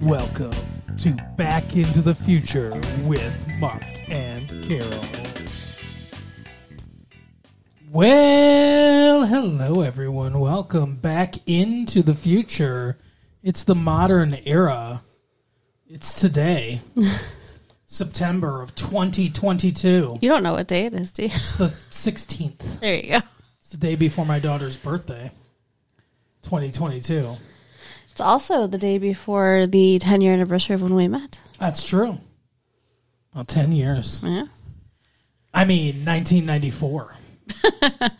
Welcome to Back into the Future with Mark and Carol. Well, hello everyone. Welcome back into the future. It's the modern era. It's today, September of 2022. You don't know what day it is, do you? It's the 16th. There you go. It's the day before my daughter's birthday. 2022. It's also the day before the 10 year anniversary of when we met. That's true. Well, 10 years. Yeah. I mean, 1994.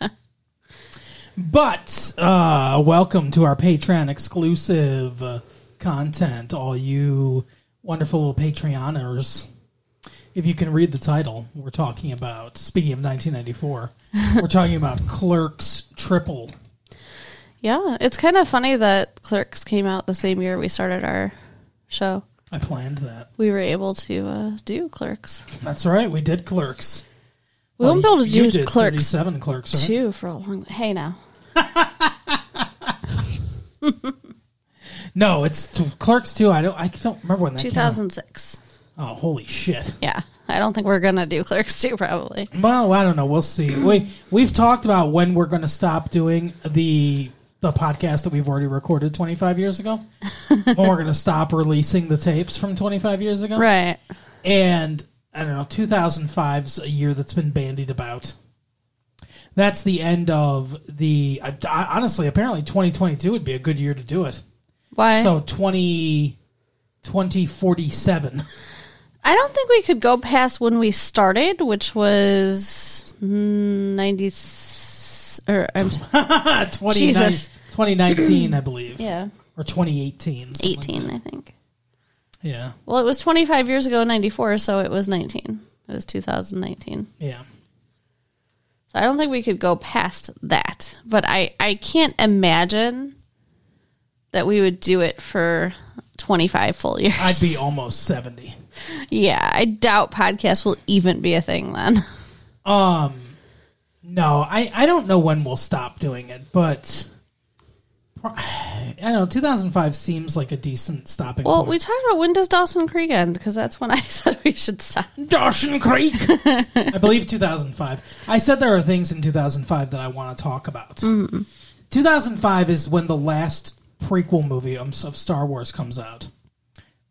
but uh, welcome to our Patreon exclusive uh, content, all you wonderful little Patreoners. If you can read the title, we're talking about, speaking of 1994, we're talking about Clerks Triple. Yeah. It's kind of funny that Clerks came out the same year we started our show. I planned that. We were able to uh, do Clerks. That's right. We did Clerks. We won't be able to you do did Clerks 37 Clerks, right? two for a long Hey, now. No, it's t- Clerks 2. I don't I don't remember when that came 2006. Oh, holy shit. Yeah. I don't think we're going to do Clerks two, probably. Well, I don't know. We'll see. We we've talked about when we're going to stop doing the the podcast that we've already recorded 25 years ago. when we're going to stop releasing the tapes from 25 years ago. Right. And I don't know, 2005's a year that's been bandied about. That's the end of the. Honestly, apparently 2022 would be a good year to do it. Why? So 20, 2047. I don't think we could go past when we started, which was hmm, 96 or I'm Jesus. 2019, I believe. Yeah. Or 2018. 18, like I think. Yeah. Well, it was 25 years ago, 94, so it was 19. It was 2019. Yeah. So I don't think we could go past that, but I, I can't imagine that we would do it for 25 full years. I'd be almost 70. Yeah, I doubt podcasts will even be a thing then. Um, no, I, I don't know when we'll stop doing it, but I don't know. 2005 seems like a decent stopping point. Well, point. we talked about when does Dawson Creek end? Because that's when I said we should stop. Dawson Creek. I believe 2005. I said there are things in 2005 that I want to talk about. Mm. 2005 is when the last prequel movie of Star Wars comes out.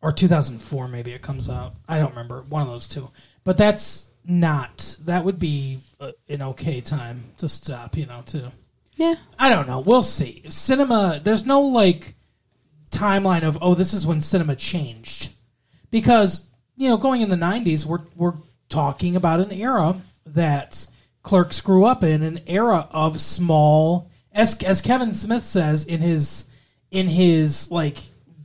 Or 2004, maybe it comes out. I don't remember. One of those two. But that's not. That would be uh, an okay time to stop, you know, to. Yeah. I don't know. We'll see. Cinema, there's no like timeline of oh, this is when cinema changed, because you know, going in the '90s, we're we're talking about an era that Clerks grew up in, an era of small, as as Kevin Smith says in his in his like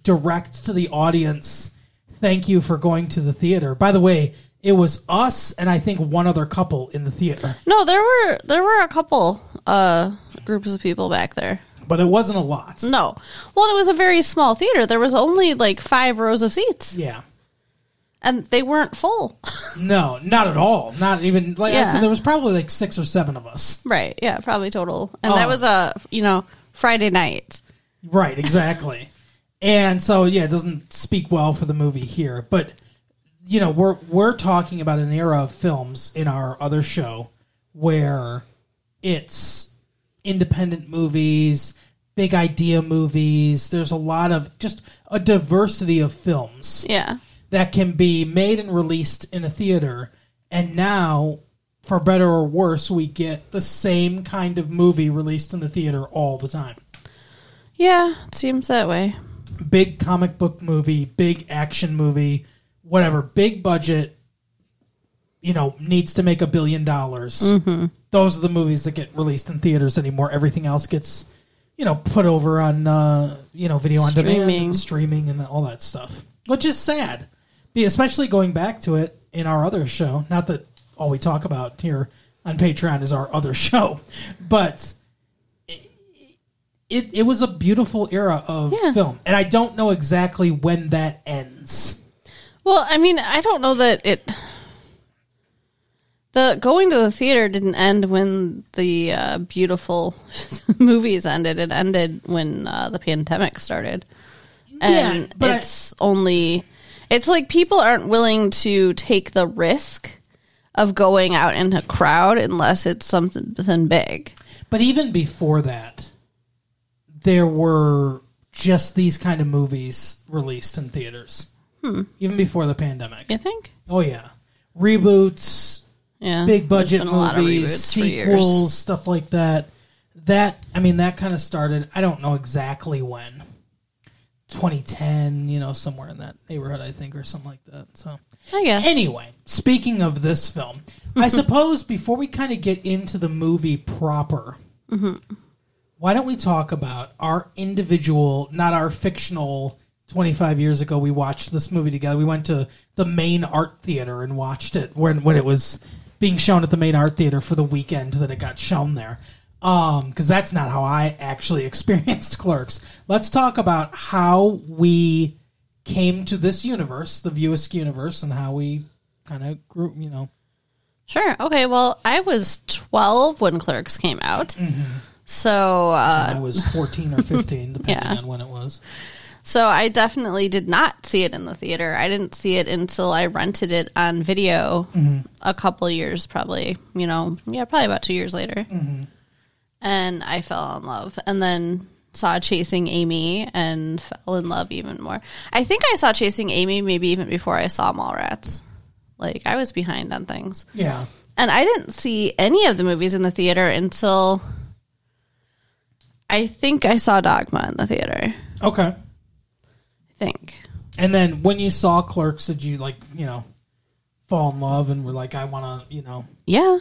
direct to the audience. Thank you for going to the theater. By the way, it was us and I think one other couple in the theater, No, there were there were a couple uh groups of people back there. but it wasn't a lot. No. Well, it was a very small theater. There was only like 5 rows of seats Yeah. and they weren't full. No, not at all. Not even like I Yeah. said. There was probably like six or seven of us. right. Yeah, probably total. And Oh. that was a, you know, Friday night. Right, exactly. and so yeah, it doesn't speak well for the movie here. But you know, we're we're talking about an era of films in our other show where it's independent movies, big idea movies. There's a lot of just a diversity of films. Yeah. that can be made and released in a theater and now for better or worse we get the same kind of movie released in the theater all the time Yeah, it seems that way. big comic book movie big action movie whatever big budget you know needs to make a billion dollars. Those are the movies that get released in theaters anymore. Everything else gets you know put over on uh, you know video on demand Streaming. and streaming. and all that stuff which is sad. Especially going back to it in our other show. Not that all we talk about here on patreon is our other show but it, it was a beautiful era of Yeah. film. And i don't know exactly when that ends Well, I mean, I don't know that it. The going to the theater didn't end when the uh, beautiful movies ended. It ended when uh, the pandemic started. and Yeah, but it's only it's like people aren't willing to take the risk of going out in a crowd unless it's something big. But even before that, there were just these kind of movies released in theaters. Hmm. Even before the pandemic. You think? Oh yeah, reboots, Yeah, big budget There's been a lot of movies, reboots for years. sequels, stuff like that. That I mean, that kind of started. I don't know exactly when. 2010, you know, somewhere in that neighborhood, I think, or something like that. So, I guess. anyway, speaking of this film, I suppose before we kind of get into the movie proper, why don't we talk about our individual, not our fictional. 25 years ago, we watched this movie together. We went to the main art theater and watched it when, when it was being shown at the main art theater for the weekend that it got shown there. Because that's not how I actually experienced Clerks. Let's talk about how we came to this universe, the View Askew universe, and how we kind of grew, you know. Sure. Okay. Well, I was 12 when Clerks came out. So, uh, I was 14 or 15, depending Yeah. on when it was. So I definitely did not see it in the theater. I didn't see it until I rented it on video mm-hmm. a couple years, probably, you know, yeah, probably about two years later. Mm-hmm. And I fell in love. And then saw Chasing Amy and fell in love even more. I think I saw Chasing Amy maybe even before I saw Mallrats. Like, I was behind on things. Yeah. And I didn't see any of the movies in the theater until I think I saw Dogma in the theater. Okay. Think. And then when you saw Clerks, did you like you know fall in love and were like, I want to, you know? Yeah.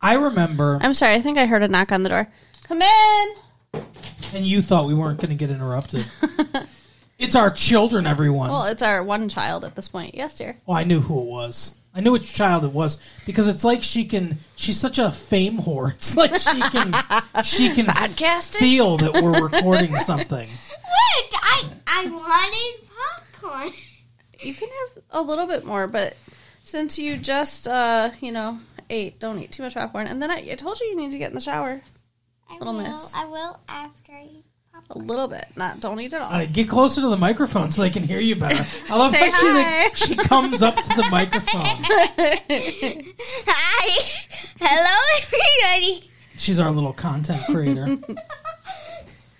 I remember, I'm sorry. I think I heard a knock on the door. Come in. and you thought we weren't going to get interrupted. it's our children, everyone. Well, it's our one child at this point. Yes, dear. Well, I knew who it was. I knew which child it was because it's like she can. She's such a fame whore. It's like she can. she can Podcasting? feel that we're recording something. What? I I wanted popcorn. You can have a little bit more, but since you just, uh, you know, ate, don't eat too much popcorn. And then I, I told you you need to get in the shower I Little will. miss. I will after I eat a little bit. Not don't eat it all. Uh, get closer to the microphone so they can hear you better. I love Say how she, like, she comes up to the microphone. Hi. Hello, everybody. She's our little content creator.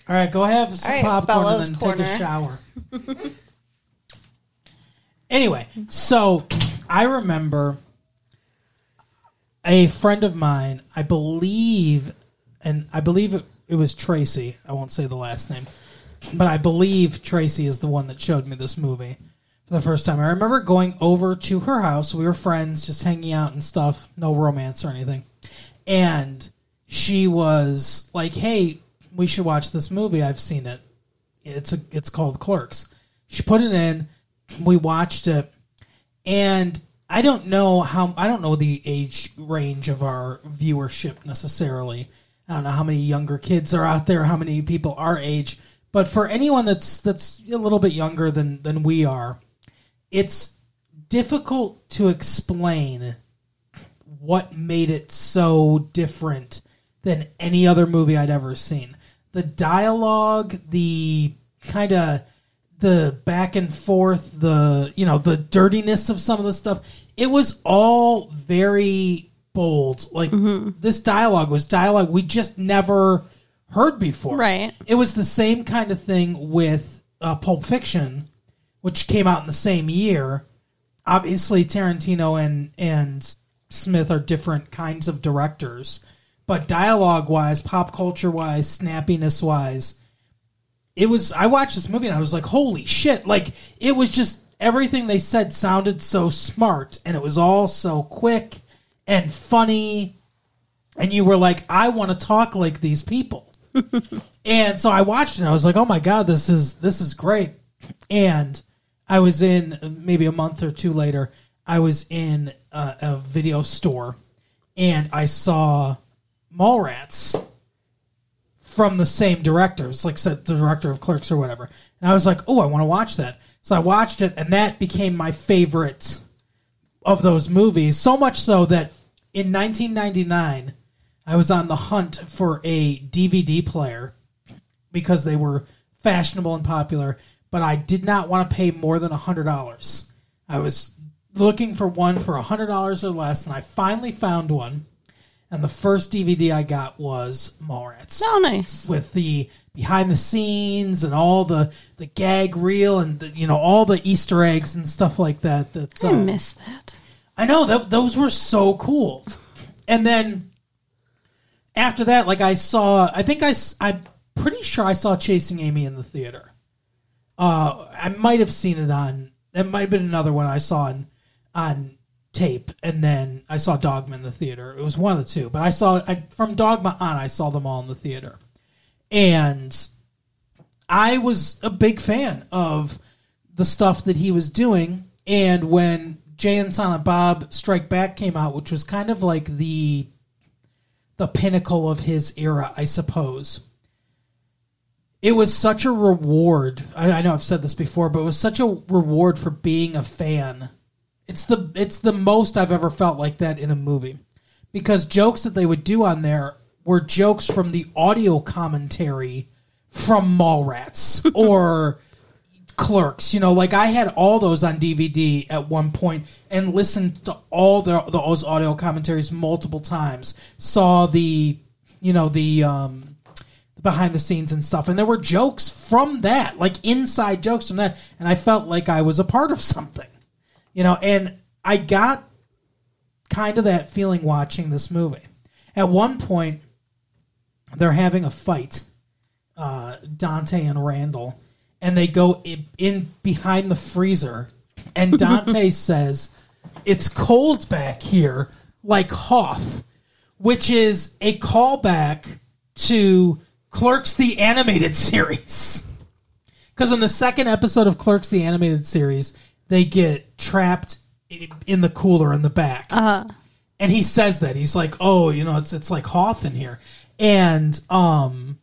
All right, go have some All right, popcorn Bella's and then take a shower. anyway, so I remember a friend of mine, I believe, and I believe it, it was Tracy. I won't say the last name, but I believe Tracy is the one that showed me this movie for the first time. I remember going over to her house. We were friends, just hanging out and stuff. No romance or anything. And she was like, "Hey, we should watch this movie. I've seen it. It's a, it's called Clerks." She put it in. We watched it, and I don't know how I don't know the age range of our viewership necessarily. I don't know how many younger kids are out there, how many people our age, but for anyone that's that's a little bit younger than than we are, it's difficult to explain what made it so different than any other movie I'd ever seen. The dialogue, the kind of the back and forth, the you know, the dirtiness of some of the stuff, it was all very bold. Like this dialogue was dialogue we just never heard before. Right. It was the same kind of thing with uh, Pulp Fiction, which came out in the same year. Obviously, Tarantino and and Smith are different kinds of directors, but dialogue wise, pop culture wise, snappiness wise, it was. I watched this movie and I was like, "Holy shit!" Like it was just everything they said sounded so smart, and it was all so quick and funny, and you were like, "I want to talk like these people." and so I watched it and I was like, "Oh my god, this is this is great." And I was in maybe a month or two later. I was in a, a video store and I saw Mallrats from the same director. It's like said the director of Clerks or whatever. And I was like, "Oh, I want to watch that." So I watched it, and that became my favorite of those movies. So much so that in 1999, I was on the hunt for a DVD player because they were fashionable and popular. but I did not want to pay more than hundred dollars. I was looking for one for hundred dollars or less, and I finally found one. And the first DVD I got was Mallrats Oh, nice. with the behind the scenes and all the the gag reel and the, you know all the Easter eggs and stuff like that. That's I uh, miss that. I know that those were so cool. And then after that, like I saw, I think I I'm pretty sure I saw Chasing Amy in the theater. Uh, I might have seen it on. That might have been another one I saw on on tape, and then I saw Dogma in the theater. It was one of the two, but I saw I, from Dogma on. I saw them all in the theater, and I was a big fan of the stuff that he was doing. And when Jay and Silent Bob Strike Back came out, which was kind of like the the pinnacle of his era, I suppose. It was such a reward. I, I know I've said this before, but it was such a reward for being a fan. It's the it's the most I've ever felt like that in a movie, because jokes that they would do on there were jokes from the audio commentary from Mallrats or Clerks. You know, like I had all those on DVD at one point and listened to all the, those audio commentaries multiple times. Saw the, you know, the um, behind the scenes and stuff, and there were jokes from that, like inside jokes from that, and I felt like I was a part of something. You know, and I got kind of that feeling watching this movie. At one point, they're having a fight, uh, Dante and Randall, and they go in, in behind the freezer, and Dante says, "It's cold back here, like Hoth," which is a callback to Clerks the animated series. Because in the second episode of Clerks the animated series, they get trapped in the cooler in the back, and he says that. He's like, "Oh, you know, it's it's like Hoth in here," and um,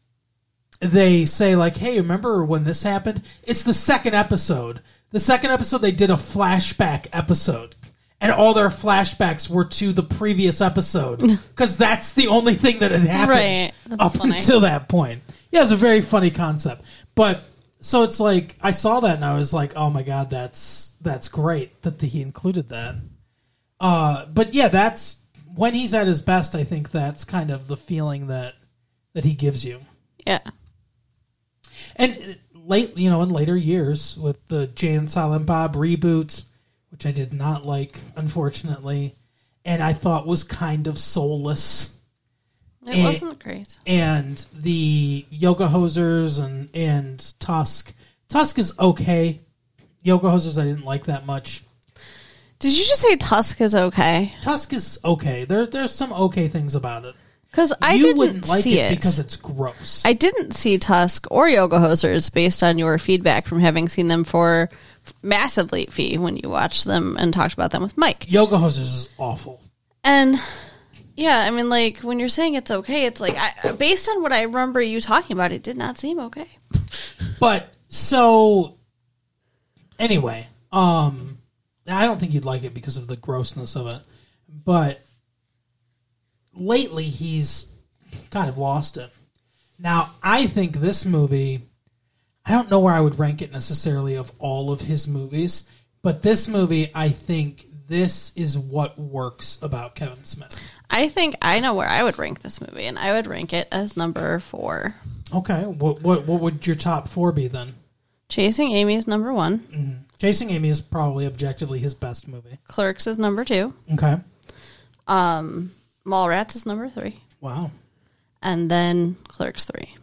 they say like, "Hey, remember when this happened?" It's the second episode. The second episode they did a flashback episode. And all their flashbacks were to the previous episode because that's the only thing that had happened Right. Up funny. until that point. Yeah, it's a very funny concept. But so it's like I saw that and I was like, "Oh my god, that's that's great that he included that." Uh, but yeah, that's when he's at his best. I think that's kind of the feeling that that he gives you. Yeah. And late, you know, in later years with the Jay and Silent Bob reboot, which I did not like, unfortunately, and I thought was kind of soulless. It Eh, wasn't great. and the Yoga Hosers and and Tusk. Tusk is okay. Yoga Hosers I didn't like that much. Did you just say Tusk is okay? Tusk is okay. There there's some okay things about it. Because I you didn't wouldn't like see it, it. because it's gross. I didn't see Tusk or Yoga Hosers based on your feedback from having seen them for massive late fee when you watched them and talked about them with Mike. Yoga Hosers is awful. And yeah, I mean, like when you're saying it's okay, it's like I, based on what I remember you talking about, it did not seem okay. But so anyway, um I don't think you'd like it because of the grossness of it. But lately he's kind of lost it. Now, I think this movie I don't know where I would rank it necessarily of all of his movies, but this movie I think this is what works about Kevin Smith. I think I know where I would rank this movie, and I would rank it as number four. Okay, what what what would your top 4 be then? Chasing Amy is number one. Chasing Amy is probably objectively his best movie. Clerks is number two. Okay. Um, Mallrats is number three, Wow. and then Clerks three.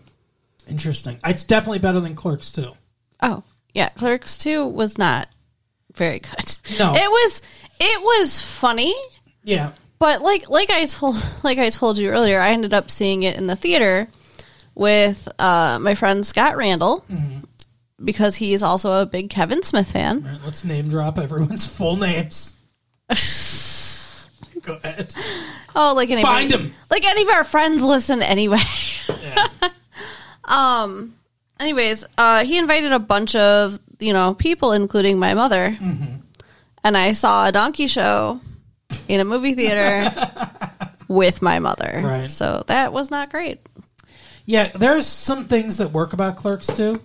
Interesting. It's definitely better than Clerks too. Oh yeah, Clerks two was not very good. No. it was it was funny, Yeah. but like like I told like I told you earlier, I ended up seeing it in the theater with uh, my friend Scott Randall because he is also a big Kevin Smith fan. All right, let's name drop everyone's full names. Go ahead. Oh, like anybody, Find 'em. Like any of our friends listen anyway. Yeah. Um. Anyways, uh, he invited a bunch of you know people, including my mother, and I saw a donkey show in a movie theater with my mother. Right. So that was not great. yeah, there's some things that work about Clerks too.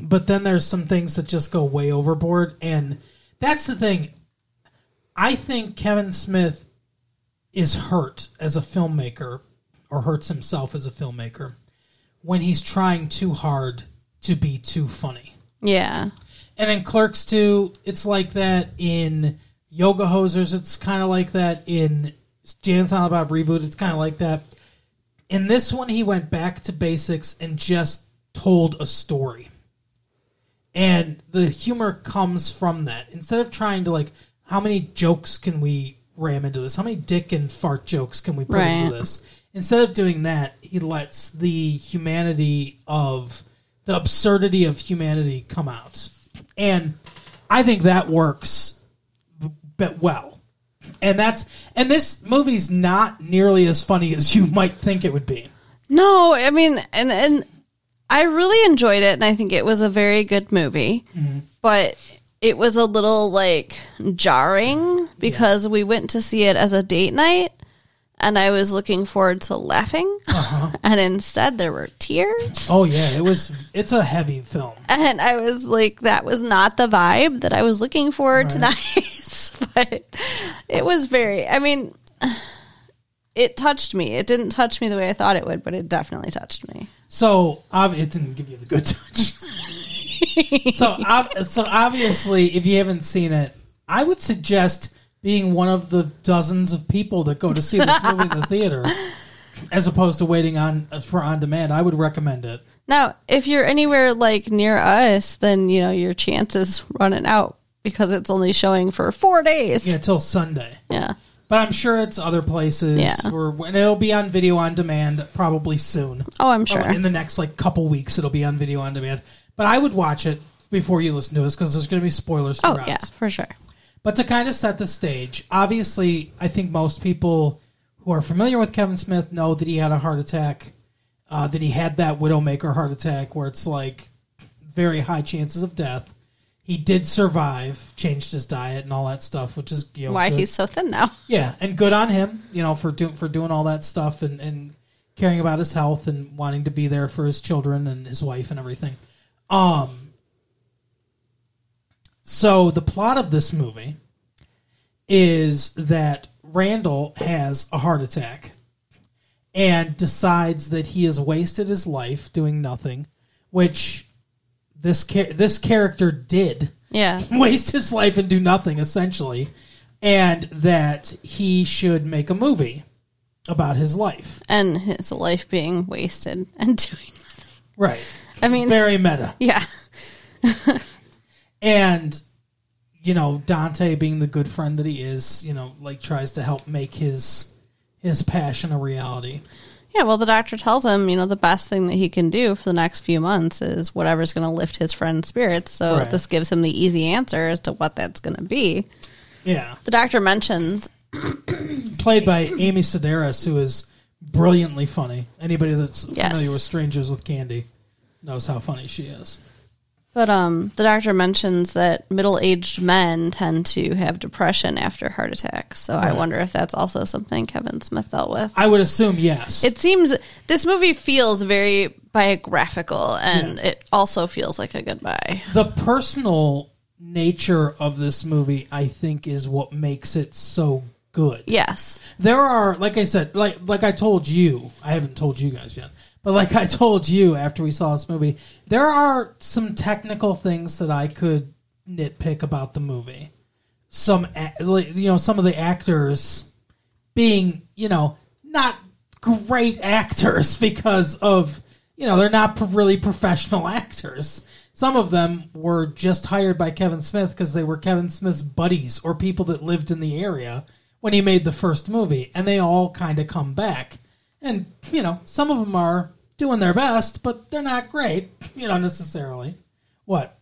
But then there's some things that just go way overboard, and that's the thing. I think Kevin Smith is hurt as a filmmaker, or hurts himself as a filmmaker, when he's trying too hard to be too funny. Yeah. And in Clerks 2, it's like that. In Yoga Hosers, it's kind of like that. In Jay and Silent Bob Reboot, it's kind of like that. In this one, he went back to basics and just told a story. And the humor comes from that. Instead of trying to, like, how many jokes can we ram into this? How many dick and fart jokes can we put into this? Instead of doing that, he lets the humanity of the absurdity of humanity come out. And I think that works but well. And that's and this movie's not nearly as funny as you might think it would be. No, I mean, and and I really enjoyed it, and I think it was a very good movie. Mm-hmm. But it was a little like jarring because we went to see it as a date night, and I was looking forward to laughing, uh-huh. and instead there were tears. Oh yeah, it was it's a heavy film. And I was like, that was not the vibe that I was looking for tonight. but it was very, I mean, it touched me. It didn't touch me the way I thought it would, but it definitely touched me. So it didn't give you the good touch. so ob- so obviously, if you haven't seen it, I would suggest being one of the dozens of people that go to see this movie in the theater, as opposed to waiting on uh, for on demand. I would recommend it. Now, if you're anywhere like near us, then, you know, your chances running out because it's only showing for four days. Yeah, till Sunday. Yeah. But I'm sure it's other places. Yeah. And it'll be on video on demand probably soon. Oh, I'm sure. In the next like couple weeks, it'll be on video on demand. But I would watch it before you listen to us because there's going to be spoilers Oh, throughout. yeah, for sure. But to kind of set the stage, obviously, I think most people who are familiar with Kevin Smith know that he had a heart attack, uh, that he had that Widowmaker heart attack where it's like very high chances of death. He did survive, changed his diet and all that stuff, which is you know, Why good. he's so thin now. Yeah, and good on him, you know, for doing for doing all that stuff and, and caring about his health and wanting to be there for his children and his wife and everything. Um so the plot of this movie is that Randall has a heart attack and decides that he has wasted his life doing nothing, which this cha- this character did Yeah. waste his life and do nothing essentially and that he should make a movie about his life And his life being wasted and doing nothing. right I mean, very meta yeah. and you know dante being the good friend that he is you know like tries to help make his his passion a reality Yeah, well, the doctor tells him, you know, the best thing that he can do for the next few months is whatever's going to lift his friend's spirits. So Right. this gives him the easy answer as to what that's going to be. yeah The doctor mentions, played by amy sedaris who is brilliantly funny anybody that's Yes. familiar with strangers with candy knows how funny she is but um, the doctor mentions that middle-aged men tend to have depression after heart attacks. So I wonder if that's also something Kevin Smith dealt with. i would assume yes It seems this movie feels very biographical, and it also feels like a goodbye. the personal nature of this movie i think is what makes it so good Yes, there are like i said like like i told you i haven't told you guys yet but like i told you after we saw this movie there are some technical things that i could nitpick about the movie. Some you know some of the actors being you know not great actors because of you know they're not really professional actors. Some of them were just hired by Kevin Smith because they were Kevin Smith's buddies or people that lived in the area when he made the first movie and they all kind of come back and, you know, some of them are doing their best, but they're not great, you know, necessarily. What?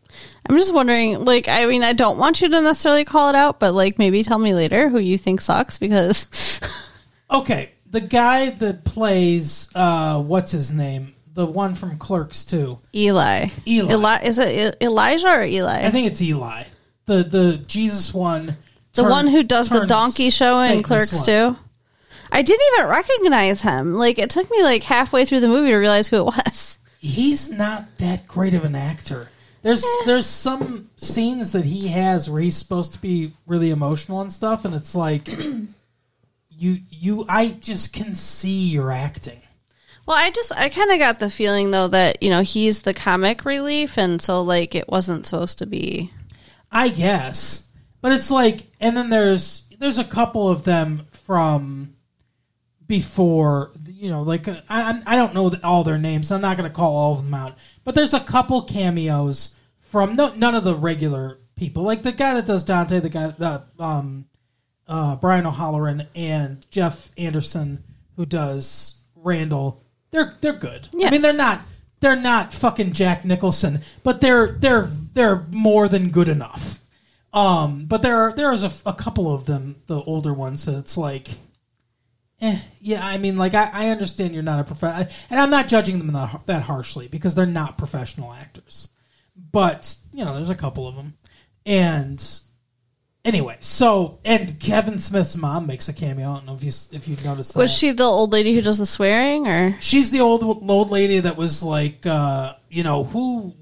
I'm just wondering, like, I mean, I don't want you to necessarily call it out, but, like, maybe tell me later who you think sucks because. okay. The guy that plays, uh, what's his name? The one from Clerks too, Eli. Eli. Eli. Is it Elijah or Eli? I think it's Eli. The, the Jesus one. The turn, one who does the donkey show in Clerks too. I didn't even recognize him. Like, it took me like halfway through the movie to realize who it was. He's not that great of an actor. There's there's some scenes that he has where he's supposed to be really emotional and stuff, and it's like you you I just can see your acting. Well, I just I kind of got the feeling though that you know he's the comic relief, and so like it wasn't supposed to be. I guess, but it's like, and then there's there's a couple of them from before, you know, like uh, I I don't know all their names. So I'm not going to call all of them out, but there's a couple cameos from no, none of the regular people, like the guy that does Dante, the guy that um uh, Brian O'Halloran and Jeff Anderson who does Randall. They're they're good. I mean, they're not they're not fucking Jack Nicholson, but they're they're they're more than good enough. Um, but there are there's a, a couple of them, the older ones, that it's like, eh, yeah. I mean, like I, I understand you're not a professional, and I'm not judging them that, that harshly because they're not professional actors. But you know, there's a couple of them, and anyway, so and Kevin Smith's mom makes a cameo. I don't know if you if you noticed that. Was she the old lady who does the swearing, or She's the old old lady that was like, uh, you know, who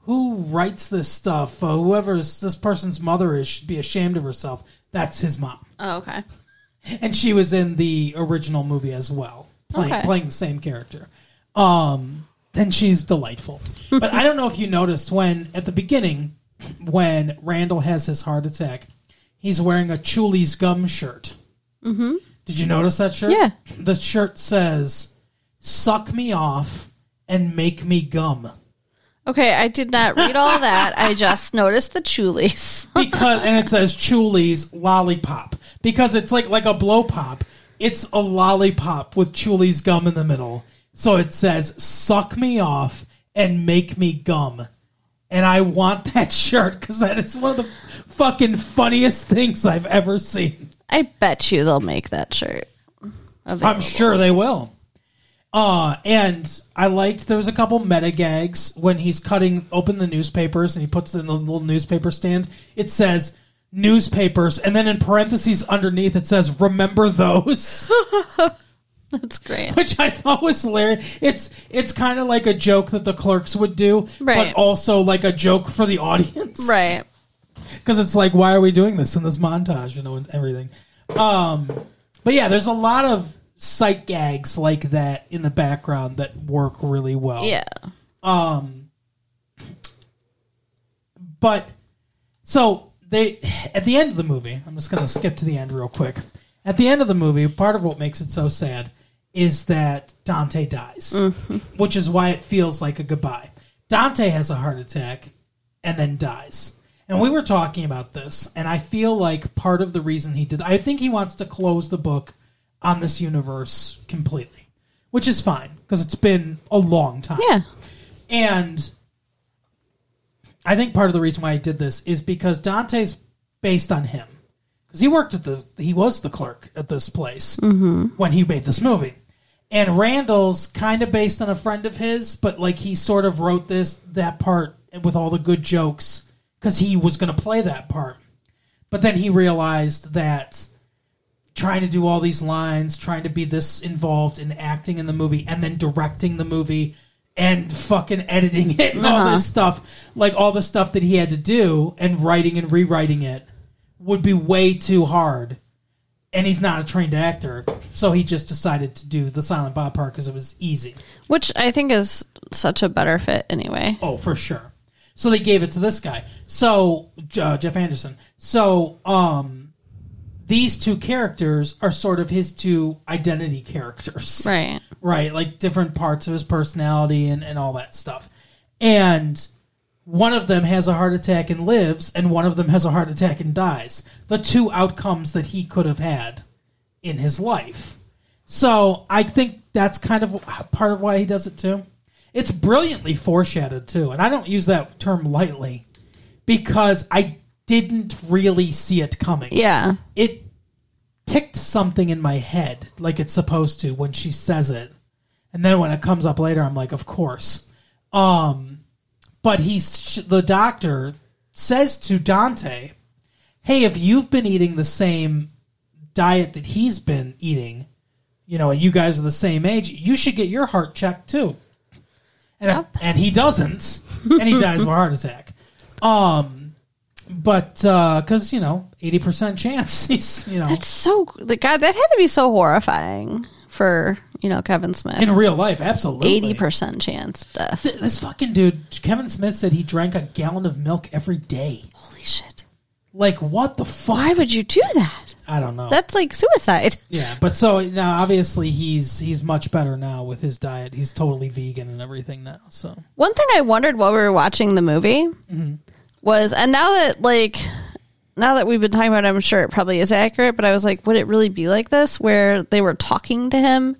who writes this stuff? Uh, whoever's this person's mother is should be ashamed of herself. That's his mom, oh, okay, and she was in the original movie as well, playing Okay. playing the same character. Um, then she's delightful. but I don't know if you noticed when at the beginning when Randall has his heart attack, he's wearing a Chewlies gum shirt. Mm-hmm. Did you notice that shirt? Yeah. The shirt says, "Suck me off and make me gum." okay. I did not read all that. I just noticed the Chewlies. because and it says Chewlies lollipop because it's like like a blow pop. It's a lollipop with Chewlies gum in the middle. So it says "suck me off and make me gum," and I want that shirt because that is one of the fucking funniest things I've ever seen. I bet you they'll make that shirt. I'm sure they will. Uh, and I liked there was a couple meta gags when he's cutting open the newspapers and he puts it in the little newspaper stand. It says newspapers, and then in parentheses underneath it says "Remember those," That's great. which I thought was hilarious. It's it's kind of like a joke that the clerks would do, Right. but also like a joke for the audience, Right. because it's like, why are we doing this in this montage, you know, and everything. Um, but yeah, there's a lot of sight gags like that in the background that work really well. Yeah. But so they at the end of the movie, I'm just going to skip to the end real quick. At the end of the movie, part of what makes it so sad is that Dante dies, mm-hmm. which is why it feels like a goodbye. Dante has a heart attack and then dies. And we were talking about this, and I feel like part of the reason he did, I think he wants to close the book on this universe completely, which is fine because it's been a long time. Yeah. And I think part of the reason why I did this is because Dante's based on him. Because he worked at the, he was the clerk at this place mm-hmm. when he made this movie. And Randall's kind of based on a friend of his, but like he sort of wrote this, that part with all the good jokes because he was going to play that part. But then he realized that trying to do all these lines, trying to be this involved in acting in the movie, and then directing the movie and fucking editing it and all this stuff, like all the stuff that he had to do and writing and rewriting it would be way too hard. And he's not a trained actor, so he just decided to do the Silent Bob part because it was easy. Which I think is such a better fit anyway. Oh, for sure. So they gave it to this guy. So uh, Jeff Anderson. So um, these two characters are sort of his two identity characters, Right. Right, like different parts of his personality and, and all that stuff. And one of them has a heart attack and lives, and one of them has a heart attack and dies. The two outcomes that he could have had in his life. So I think that's kind of part of why he does it too. It's brilliantly foreshadowed too, and I don't use that term lightly because I didn't really see it coming. Yeah. It ticked something in my head like it's supposed to when she says it. And then when it comes up later I'm like, of course. Um but he's the doctor says to Dante, "Hey, if you've been eating the same diet that he's been eating, you know, and you guys are the same age, you should get your heart checked too." And Yep. and he doesn't. and he dies of a heart attack. Um, but uh, because you know, eighty percent chance, he's you know, It's so the God that had to be so horrifying for you know Kevin Smith. in real life, absolutely Eighty percent chance of death. Th- This fucking dude, Kevin Smith said he drank a gallon of milk every day. Holy shit! Like, what the fuck? Why would you do that? I don't know. That's like suicide. yeah, but so now obviously he's he's much better now with his diet. He's totally vegan and everything now. So One thing I wondered while we were watching the movie mm-hmm. Was, and now that like now that we've been talking about, it, I'm sure it probably is accurate. But I was like, would it really be like this, where they were talking to him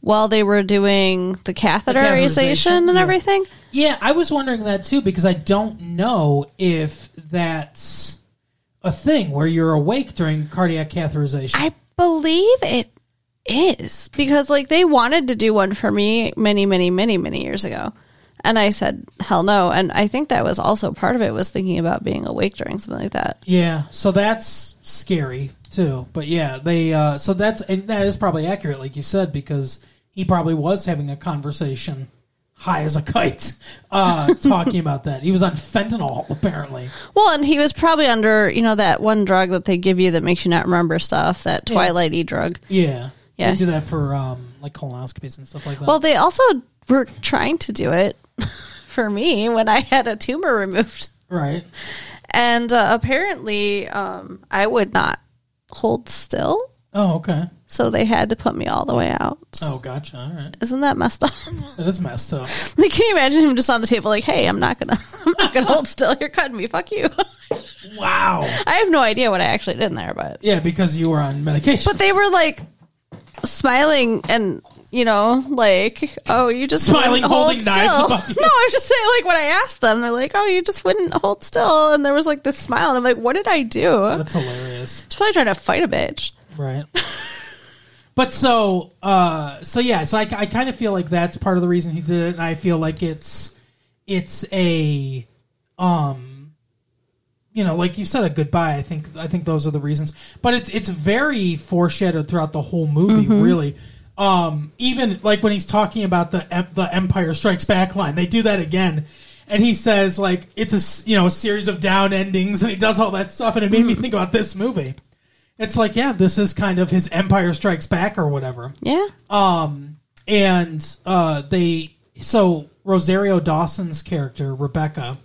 while they were doing the catheterization, catheterization, and yeah. everything? yeah, I was wondering that too because I don't know if that's a thing where you're awake during cardiac catheterization. I believe it is because like they wanted to do one for me many, many, many, many years ago. And I said, hell no. And I think that was also part of it was thinking about being awake during something like that. Yeah, so that's scary too. But yeah, they uh so that's and that is probably accurate like you said because he probably was having a conversation high as a kite uh talking about that. He was on fentanyl apparently. Well, and he was probably under, you know, that one drug that they give you that makes you not remember stuff, that Twilighty drug. Yeah. Yeah. They do that for um like colonoscopies and stuff like that. Well, they also were trying to do it for me when I had a tumor removed. right. And uh, apparently, um, I would not hold still. Oh, okay. So they had to put me all the way out. Oh, gotcha. All right. Isn't that messed up? It is messed up. like, can you imagine him just on the table, like, "Hey, I'm not gonna, I'm not gonna hold still. You're cutting me. Fuck you." Wow. I have no idea what I actually did in there, but Yeah, because you were on medication. but they were like smiling and you know, like, oh, you just Smiling, wouldn't hold holding knives still. above you. No, I was just saying, like, when I asked them, they're like, oh, you just wouldn't hold still, and there was like this smile, and I'm like, what did I do? That's hilarious. was probably trying to fight a bitch. Right. but so, uh, so yeah, so I, I kind of feel like that's part of the reason he did it, and I feel like it's, it's a, um, you know, like you said, a goodbye. I think, I think those are the reasons. But it's, it's very foreshadowed throughout the whole movie, really. Um, even like when he's talking about the the Empire Strikes Back line, they do that again. And he says like it's a you know a series of down endings, and he does all that stuff, and it made me think about this movie. It's like, yeah, this is kind of his Empire Strikes Back or whatever. Yeah. Um, and uh, they so Rosario Dawson's character Rebecca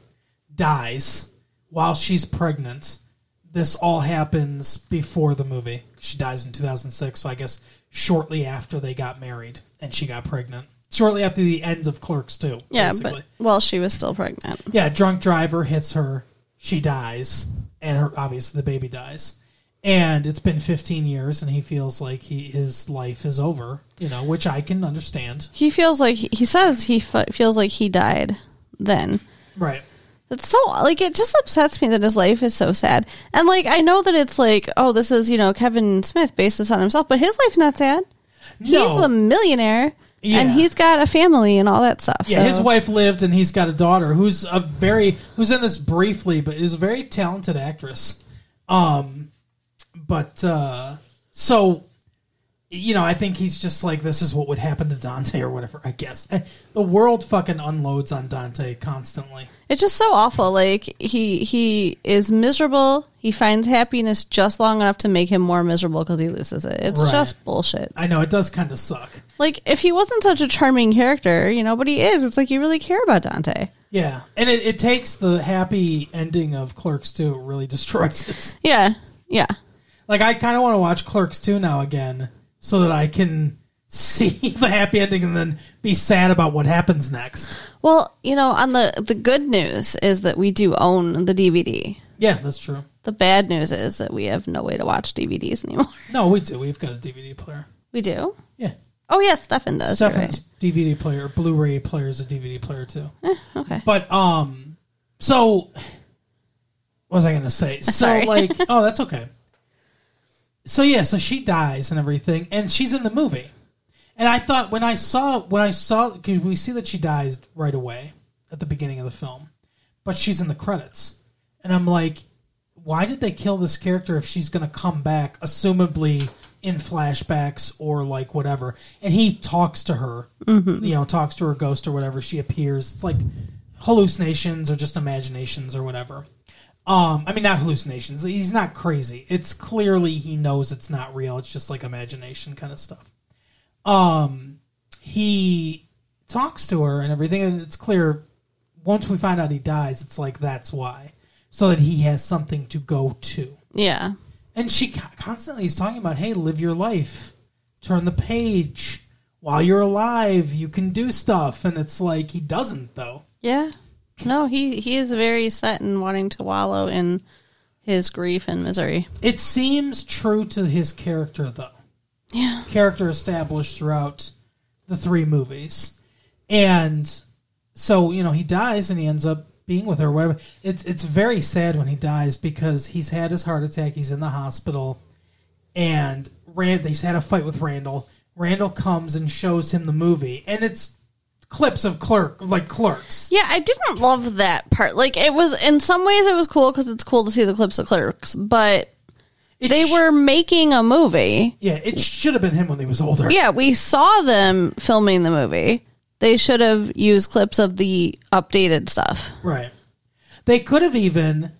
dies while she's pregnant. This all happens before the movie. She dies in 2006, so I guess shortly after they got married and she got pregnant. Shortly after the end of Clerks 2. Yeah, basically. but well, she was still pregnant. Yeah, drunk driver hits her. She dies, and her obviously the baby dies. And it's been 15 years, and he feels like he his life is over. You know, which I can understand. He feels like he says he f- feels like he died then. Right. It's so like it just upsets me that his life is so sad. And like I know that it's like, oh, this is, you know, Kevin Smith based this on himself, but his life's not sad. He's a millionaire Yeah. and he's got a family and all that stuff. Yeah, so- his wife lived, and he's got a daughter who's a very who's in this briefly, but is a very talented actress. Um, but uh, so you know, I think he's just like this is what would happen to Dante or whatever. I guess the world fucking unloads on Dante constantly. It's just so awful. Like he he is miserable. He finds happiness just long enough to make him more miserable because he loses it. It's Right. just bullshit. I know it does kind of suck. Like if he wasn't such a charming character, you know, but he is. It's like you really care about Dante. Yeah, and it, it takes the happy ending of Clerks 2, it really destroys it. Yeah, yeah. Like I kind of want to watch Clerks 2 now again so that I can see the happy ending and then be sad about what happens next. Well, you know, on the the good news is that we do own the DVD. Yeah, that's true. The bad news is that we have no way to watch DVDs anymore. No, we do. We've got a DVD player. We do. Yeah. Oh yeah, Stefan does. Stefan's DVD player, Blu-ray player is a DVD player too. Eh, okay. But um so what was I going to say? So like oh, that's okay. So yeah, so she dies and everything and she's in the movie. And I thought when I saw when I saw cuz we see that she dies right away at the beginning of the film. But she's in the credits. And I'm like why did they kill this character if she's going to come back assumably in flashbacks or like whatever and he talks to her mm-hmm. you know talks to her ghost or whatever she appears it's like hallucinations or just imaginations or whatever. Um, I mean, not hallucinations. He's not crazy. It's clearly he knows it's not real. It's just like imagination kind of stuff. Um, he talks to her and everything, and it's clear once we find out he dies, it's like that's why, so that he has something to go to. Yeah. And she constantly is talking about, hey, live your life, turn the page. While you're alive, you can do stuff. And it's like he doesn't, though. Yeah. No, he he is very set in wanting to wallow in his grief and misery. It seems true to his character, though. Yeah. Character established throughout the three movies. And so, you know, he dies and he ends up being with her, whatever. It's, it's very sad when he dies because he's had his heart attack, he's in the hospital, and Rand, he's had a fight with Randall. Randall comes and shows him the movie, and it's clips of clerk like clerks. Yeah, I didn't love that part. Like it was in some ways it was cool because it's cool to see the clips of clerks, but It they sh- were making a movie. yeah, it should have been him when he was older. Yeah, we saw them filming the movie. They should have used clips of the updated stuff. Right. They could have even,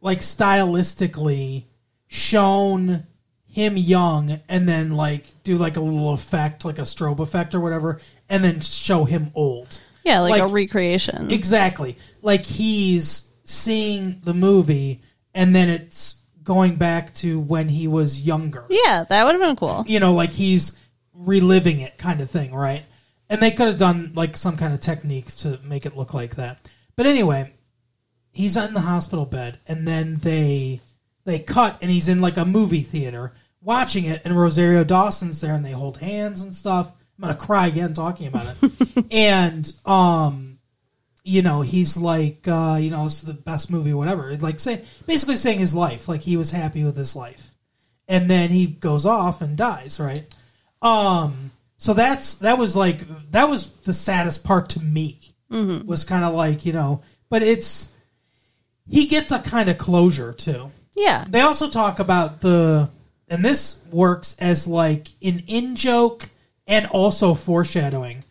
like, stylistically shown him young and then, like, do, like, a little effect, like a strobe effect or whatever, and then show him old. Yeah, like, a recreation. Exactly. Like, he's seeing the movie and then it's going back to when he was younger. yeah, that would have been cool. you know, like he's reliving it kind of thing, right? And they could have done like some kind of technique to make it look like that. But anyway, he's in the hospital bed and then they they cut and he's in like a movie theater watching it and Rosario Dawson's there and they hold hands and stuff. I'm to cry again talking about it. and um you know, he's like uh, you know, it's the best movie whatever. Like say basically saying his life, like he was happy with his life and then he goes off and dies, right? Um, so that's that was like that was the saddest part to me. Was kind of like you know, but it's he gets a kind of closure too. Yeah. They also talk about the, and this works as like an in joke and also foreshadowing.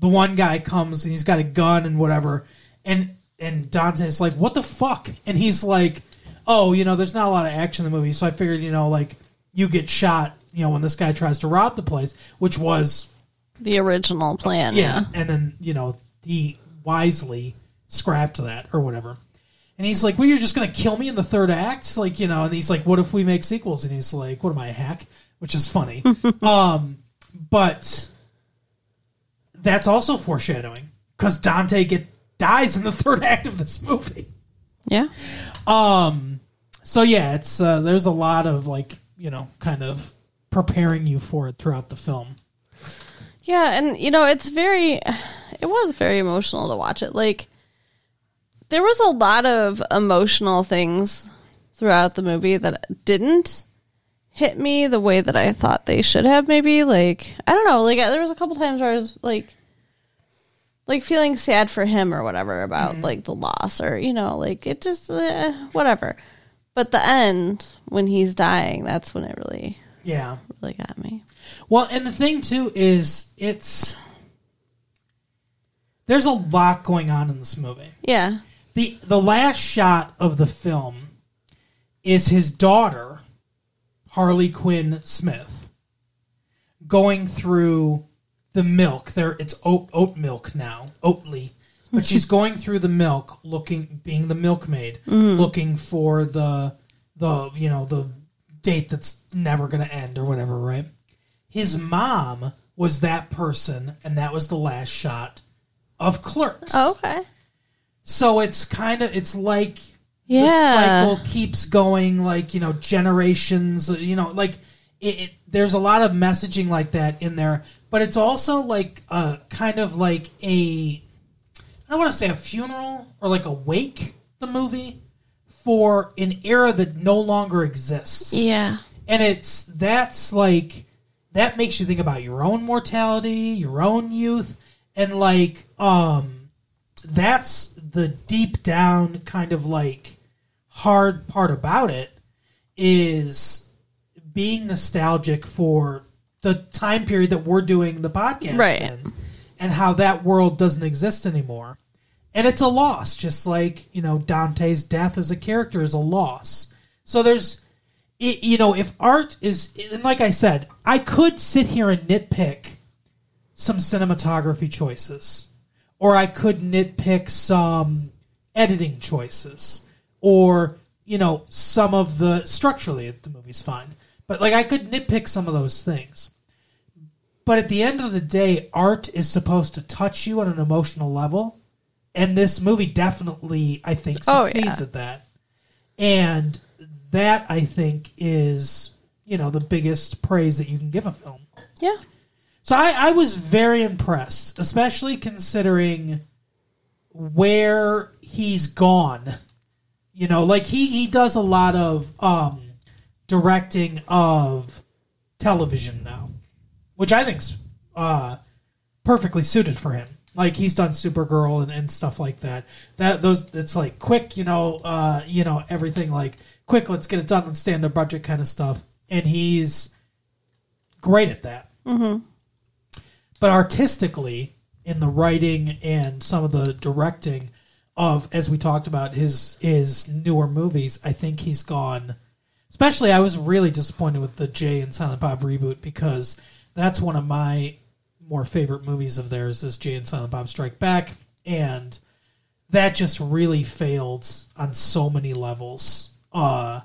The one guy comes and he's got a gun and whatever, and and Dante's like, "What the fuck?" And he's like, "Oh, you know, there's not a lot of action in the movie, so I figured, you know, like you get shot, you know, when this guy tries to rob the place, which was The original plan. yeah. Yeah. And then, you know, he wisely scrapped that or whatever. And he's like, Well, you're just going to kill me in the third act? Like, you know, and he's like, What if we make sequels? And he's like, What am I, a hack? Which is funny. um, but that's also foreshadowing because Dante get dies in the third act of this movie. Yeah. Um, so yeah, it's uh, there's a lot of like you know kind of preparing you for it throughout the film. Yeah, and you know, it's very it was very emotional to watch it. Like there was a lot of emotional things throughout the movie that didn't hit me the way that I thought they should have maybe. Like, I don't know, like there was a couple times where I was like like feeling sad for him or whatever about like the loss or you know, like it just uh, whatever. But the end when he's dying, that's when it really Yeah. really got me. Well, and the thing too is it's there's a lot going on in this movie. Yeah. the The last shot of the film is his daughter, Harley Quinn Smith, going through the milk. There, it's oat oat milk now, Oatly, but she's hmm. going through the milk, looking, being the milkmaid, hmm. looking for the the you know the date that's never going to end or whatever, right? His mom was that person, and that was the last shot of Clerks. Oh, okay. So it's kind of it's like Yeah. the cycle keeps going, like you know generations. You know, like it, it, there's a lot of messaging like that in there, but it's also like a kind of like a I don't want to say a funeral or like a wake. The movie for an era that no longer exists Yeah. and it's that's like that makes you think about your own mortality your own youth and like um that's the deep down kind of like hard part about it is being nostalgic for the time period that we're doing the podcast Right. in and how that world doesn't exist anymore and it's a loss, just like you know Dante's death as a character is a loss. So there's, it, you know, if art is, and like I said, I could sit here and nitpick some cinematography choices, or I could nitpick some editing choices, or you know some of the structurally the movie's fine, but like I could nitpick some of those things. But at the end of the day, art is supposed to touch you on an emotional level, and this movie definitely, I think, Oh, succeeds yeah. at that. And that I think is you know the biggest praise that you can give a film. Yeah. So I, I was very impressed, especially considering where he's gone. You know, like he, he does a lot of um, directing of television now, which I think's uh, perfectly suited for him. Like he's done Supergirl and, and stuff like that. That those it's like quick, you know, uh, you know everything like quick. Let's get it done. Let's stay under budget kind of stuff. And he's great at that but artistically in the writing and some of the directing of as we talked about his his newer movies i think he's gone especially i was really disappointed with the jay and silent bob reboot because that's one of my more favorite movies of theirs is jay and silent bob strike back and that just really failed on so many levels uh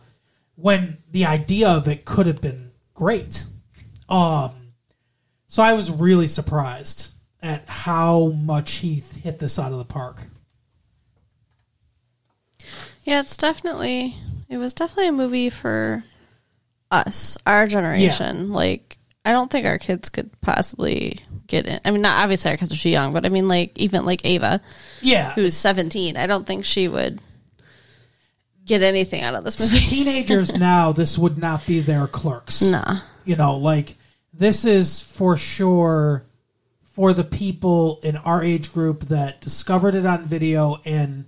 when the idea of it could have been great um so I was really surprised at how much he hit this out of the park. Yeah, it's definitely it was definitely a movie for us, our generation. Like I don't think our kids could possibly get in. I mean, not obviously our kids are too young, but I mean, like even like Ava, Yeah, who's seventeen, I don't think she would get anything out of this movie. teenagers now, this would not be their clerks. nah. You know, like this is for sure for the people in our age group that discovered it on video and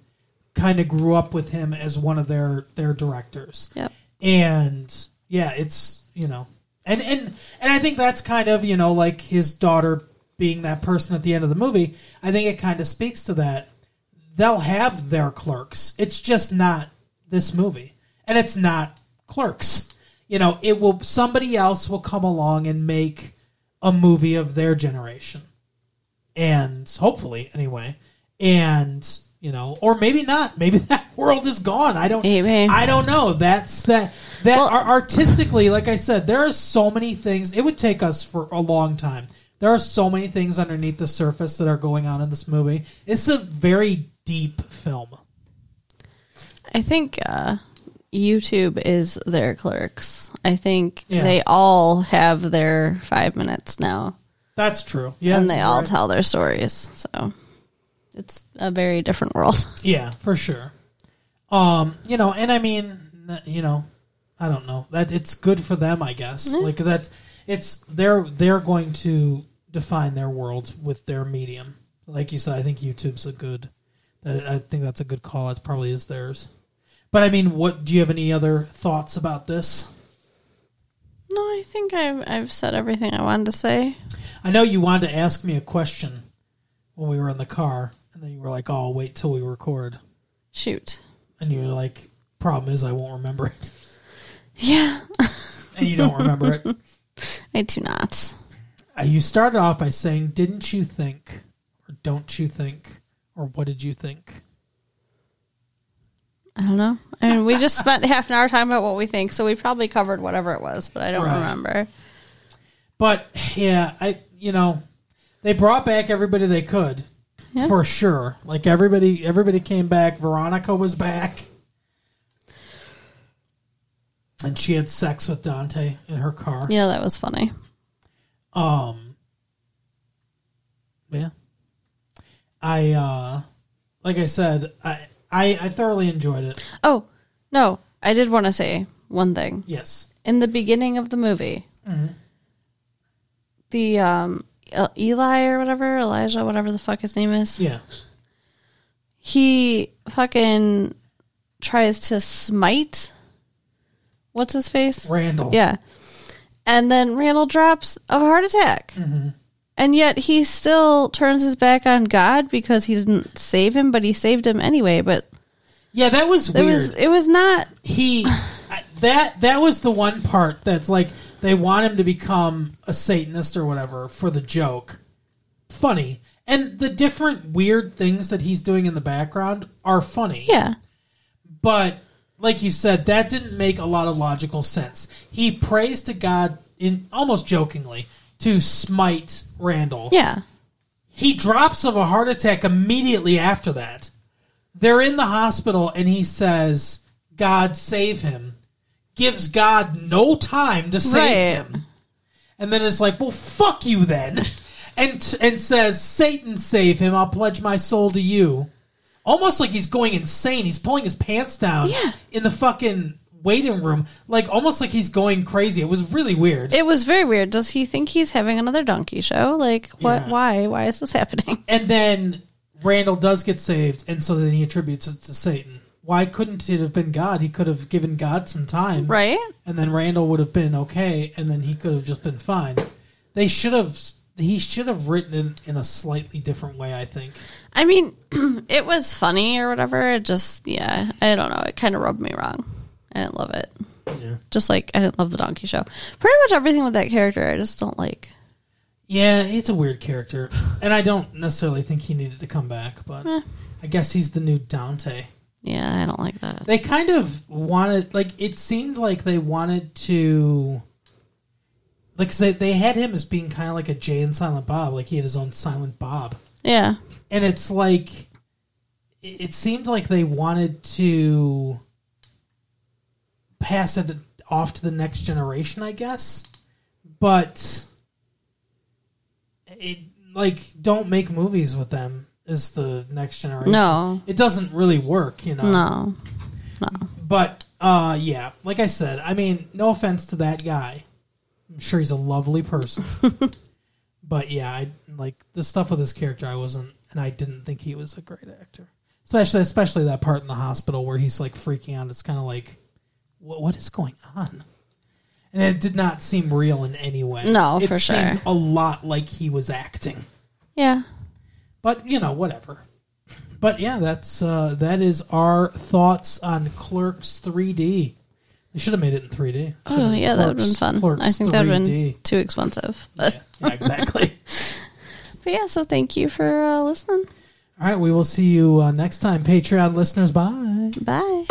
kind of grew up with him as one of their their directors. Yep. and yeah it's you know and and and i think that's kind of you know like his daughter being that person at the end of the movie i think it kind of speaks to that. They'll have their clerks. It's just not this movie. And it's not clerks. You know it will somebody else will come along and make a movie of their generation. And hopefully anyway. And you know or maybe not maybe that world is gone i don't Maybe. i don't know that's that that Well- ar- artistically like i said there are so many things it would take us for a long time there are so many things underneath the surface that are going on in this movie it's a very deep film I think uh, YouTube is their clerks. I think Yeah. they all have their five minutes now, that's true yeah and they all right. tell their stories. So it's a very different world. Yeah, for sure. Um, you know, and I mean, you know, I don't know that it's good for them, I guess. Like that, it's they're they're going to define their world with their medium. Like you said, I think YouTube's a good. That I think that's a good call. It probably is theirs. But I mean, what do you have any other thoughts about this? No, I think I've I've said everything I wanted to say. I know you wanted to ask me a question when we were in the car, and then you were like, "Oh, I'll wait till we record," Shoot. and you were like, "Problem is, I won't remember it," Yeah, and you don't remember it. I do not. Uh, You started off by saying, "Didn't you think?" or "Don't you think?" or "What did you think?" I don't know. I mean, we just spent half an hour talking about what we think, so we probably covered whatever it was, but I don't Right. remember. But yeah, I you know they brought back everybody they could Yeah. for sure. Like everybody, everybody came back. Veronica was back, and she had sex with Dante in her car. Yeah, that was funny. Um, yeah, I uh, like I said, I I, I thoroughly enjoyed it. Oh no, I did want to say one thing. Yes. in the beginning of the movie, the um, Eli or whatever, Elijah, whatever the fuck his name is, Yeah. he fucking tries to smite. What's his face? Randall. Yeah. And then Randall drops of a heart attack. Mm-hmm. And yet he still turns his back on God because he didn't save him, but he saved him anyway. But Yeah, that was it weird. was it was not he that that was the one part that's like they want him to become a satanist or whatever for the joke funny and the different weird things that he's doing in the background are funny yeah. but like you said that didn't make a lot of logical sense he prays to god in almost jokingly to smite randall Yeah. he drops of a heart attack immediately after that. They're in the hospital and he says, God save him. Gives God no time to save Right. him. And then it's like, well, fuck you then. And, and says, Satan save him. I'll pledge my soul to you. Almost like he's going insane. He's pulling his pants down Yeah. in the fucking waiting room. Like, almost like he's going crazy. It was really weird. It was very weird. Does he think he's having another donkey show? Like what Yeah. why? Why is this happening? And then Randall does get saved, and so then he attributes it to Satan. Why couldn't it have been God? He could have given God some time, Right? and then Randall would have been okay, and then he could have just been fine. They should have. He should have written it in a slightly different way. I think. I mean, it was funny or whatever. It just yeah, I don't know. It kind of rubbed me wrong. I didn't love it. Yeah. Just like I didn't love the donkey show. Pretty much everything with that character I just don't like. Yeah, it's a weird character, and I don't necessarily think he needed to come back, but Eh. I guess he's the new Dante. Yeah, I don't like that. They kind of wanted, like, it seemed like they wanted to, like, 'cause they they had him as being kind of like a Jay and Silent Bob, like he had his own Silent Bob, Yeah. and it's like, it, it seemed like they wanted to pass it off to the next generation, I guess, but it like don't make movies with them is the next generation. No. it doesn't really work, you know. No. But uh yeah, like I said, I mean, no offense to that guy. I'm sure he's a lovely person. but yeah, I like the stuff with his character I wasn't and I didn't think he was a great actor. Especially especially that part in the hospital where he's like freaking out. It's kind of like what what is going on? And it did not seem real in any way. No, it for seemed sure. a lot like he was acting. Yeah. But you know, whatever. But yeah, that's uh, that is our thoughts on Clerks 3D. They should have made it in 3D. Oh yeah, that would have been fun. Clerks I think that would have been too expensive. But, Yeah, yeah, exactly. but yeah, so thank you for uh, listening. All right, we will see you uh, next time, Patreon listeners. Bye. Bye.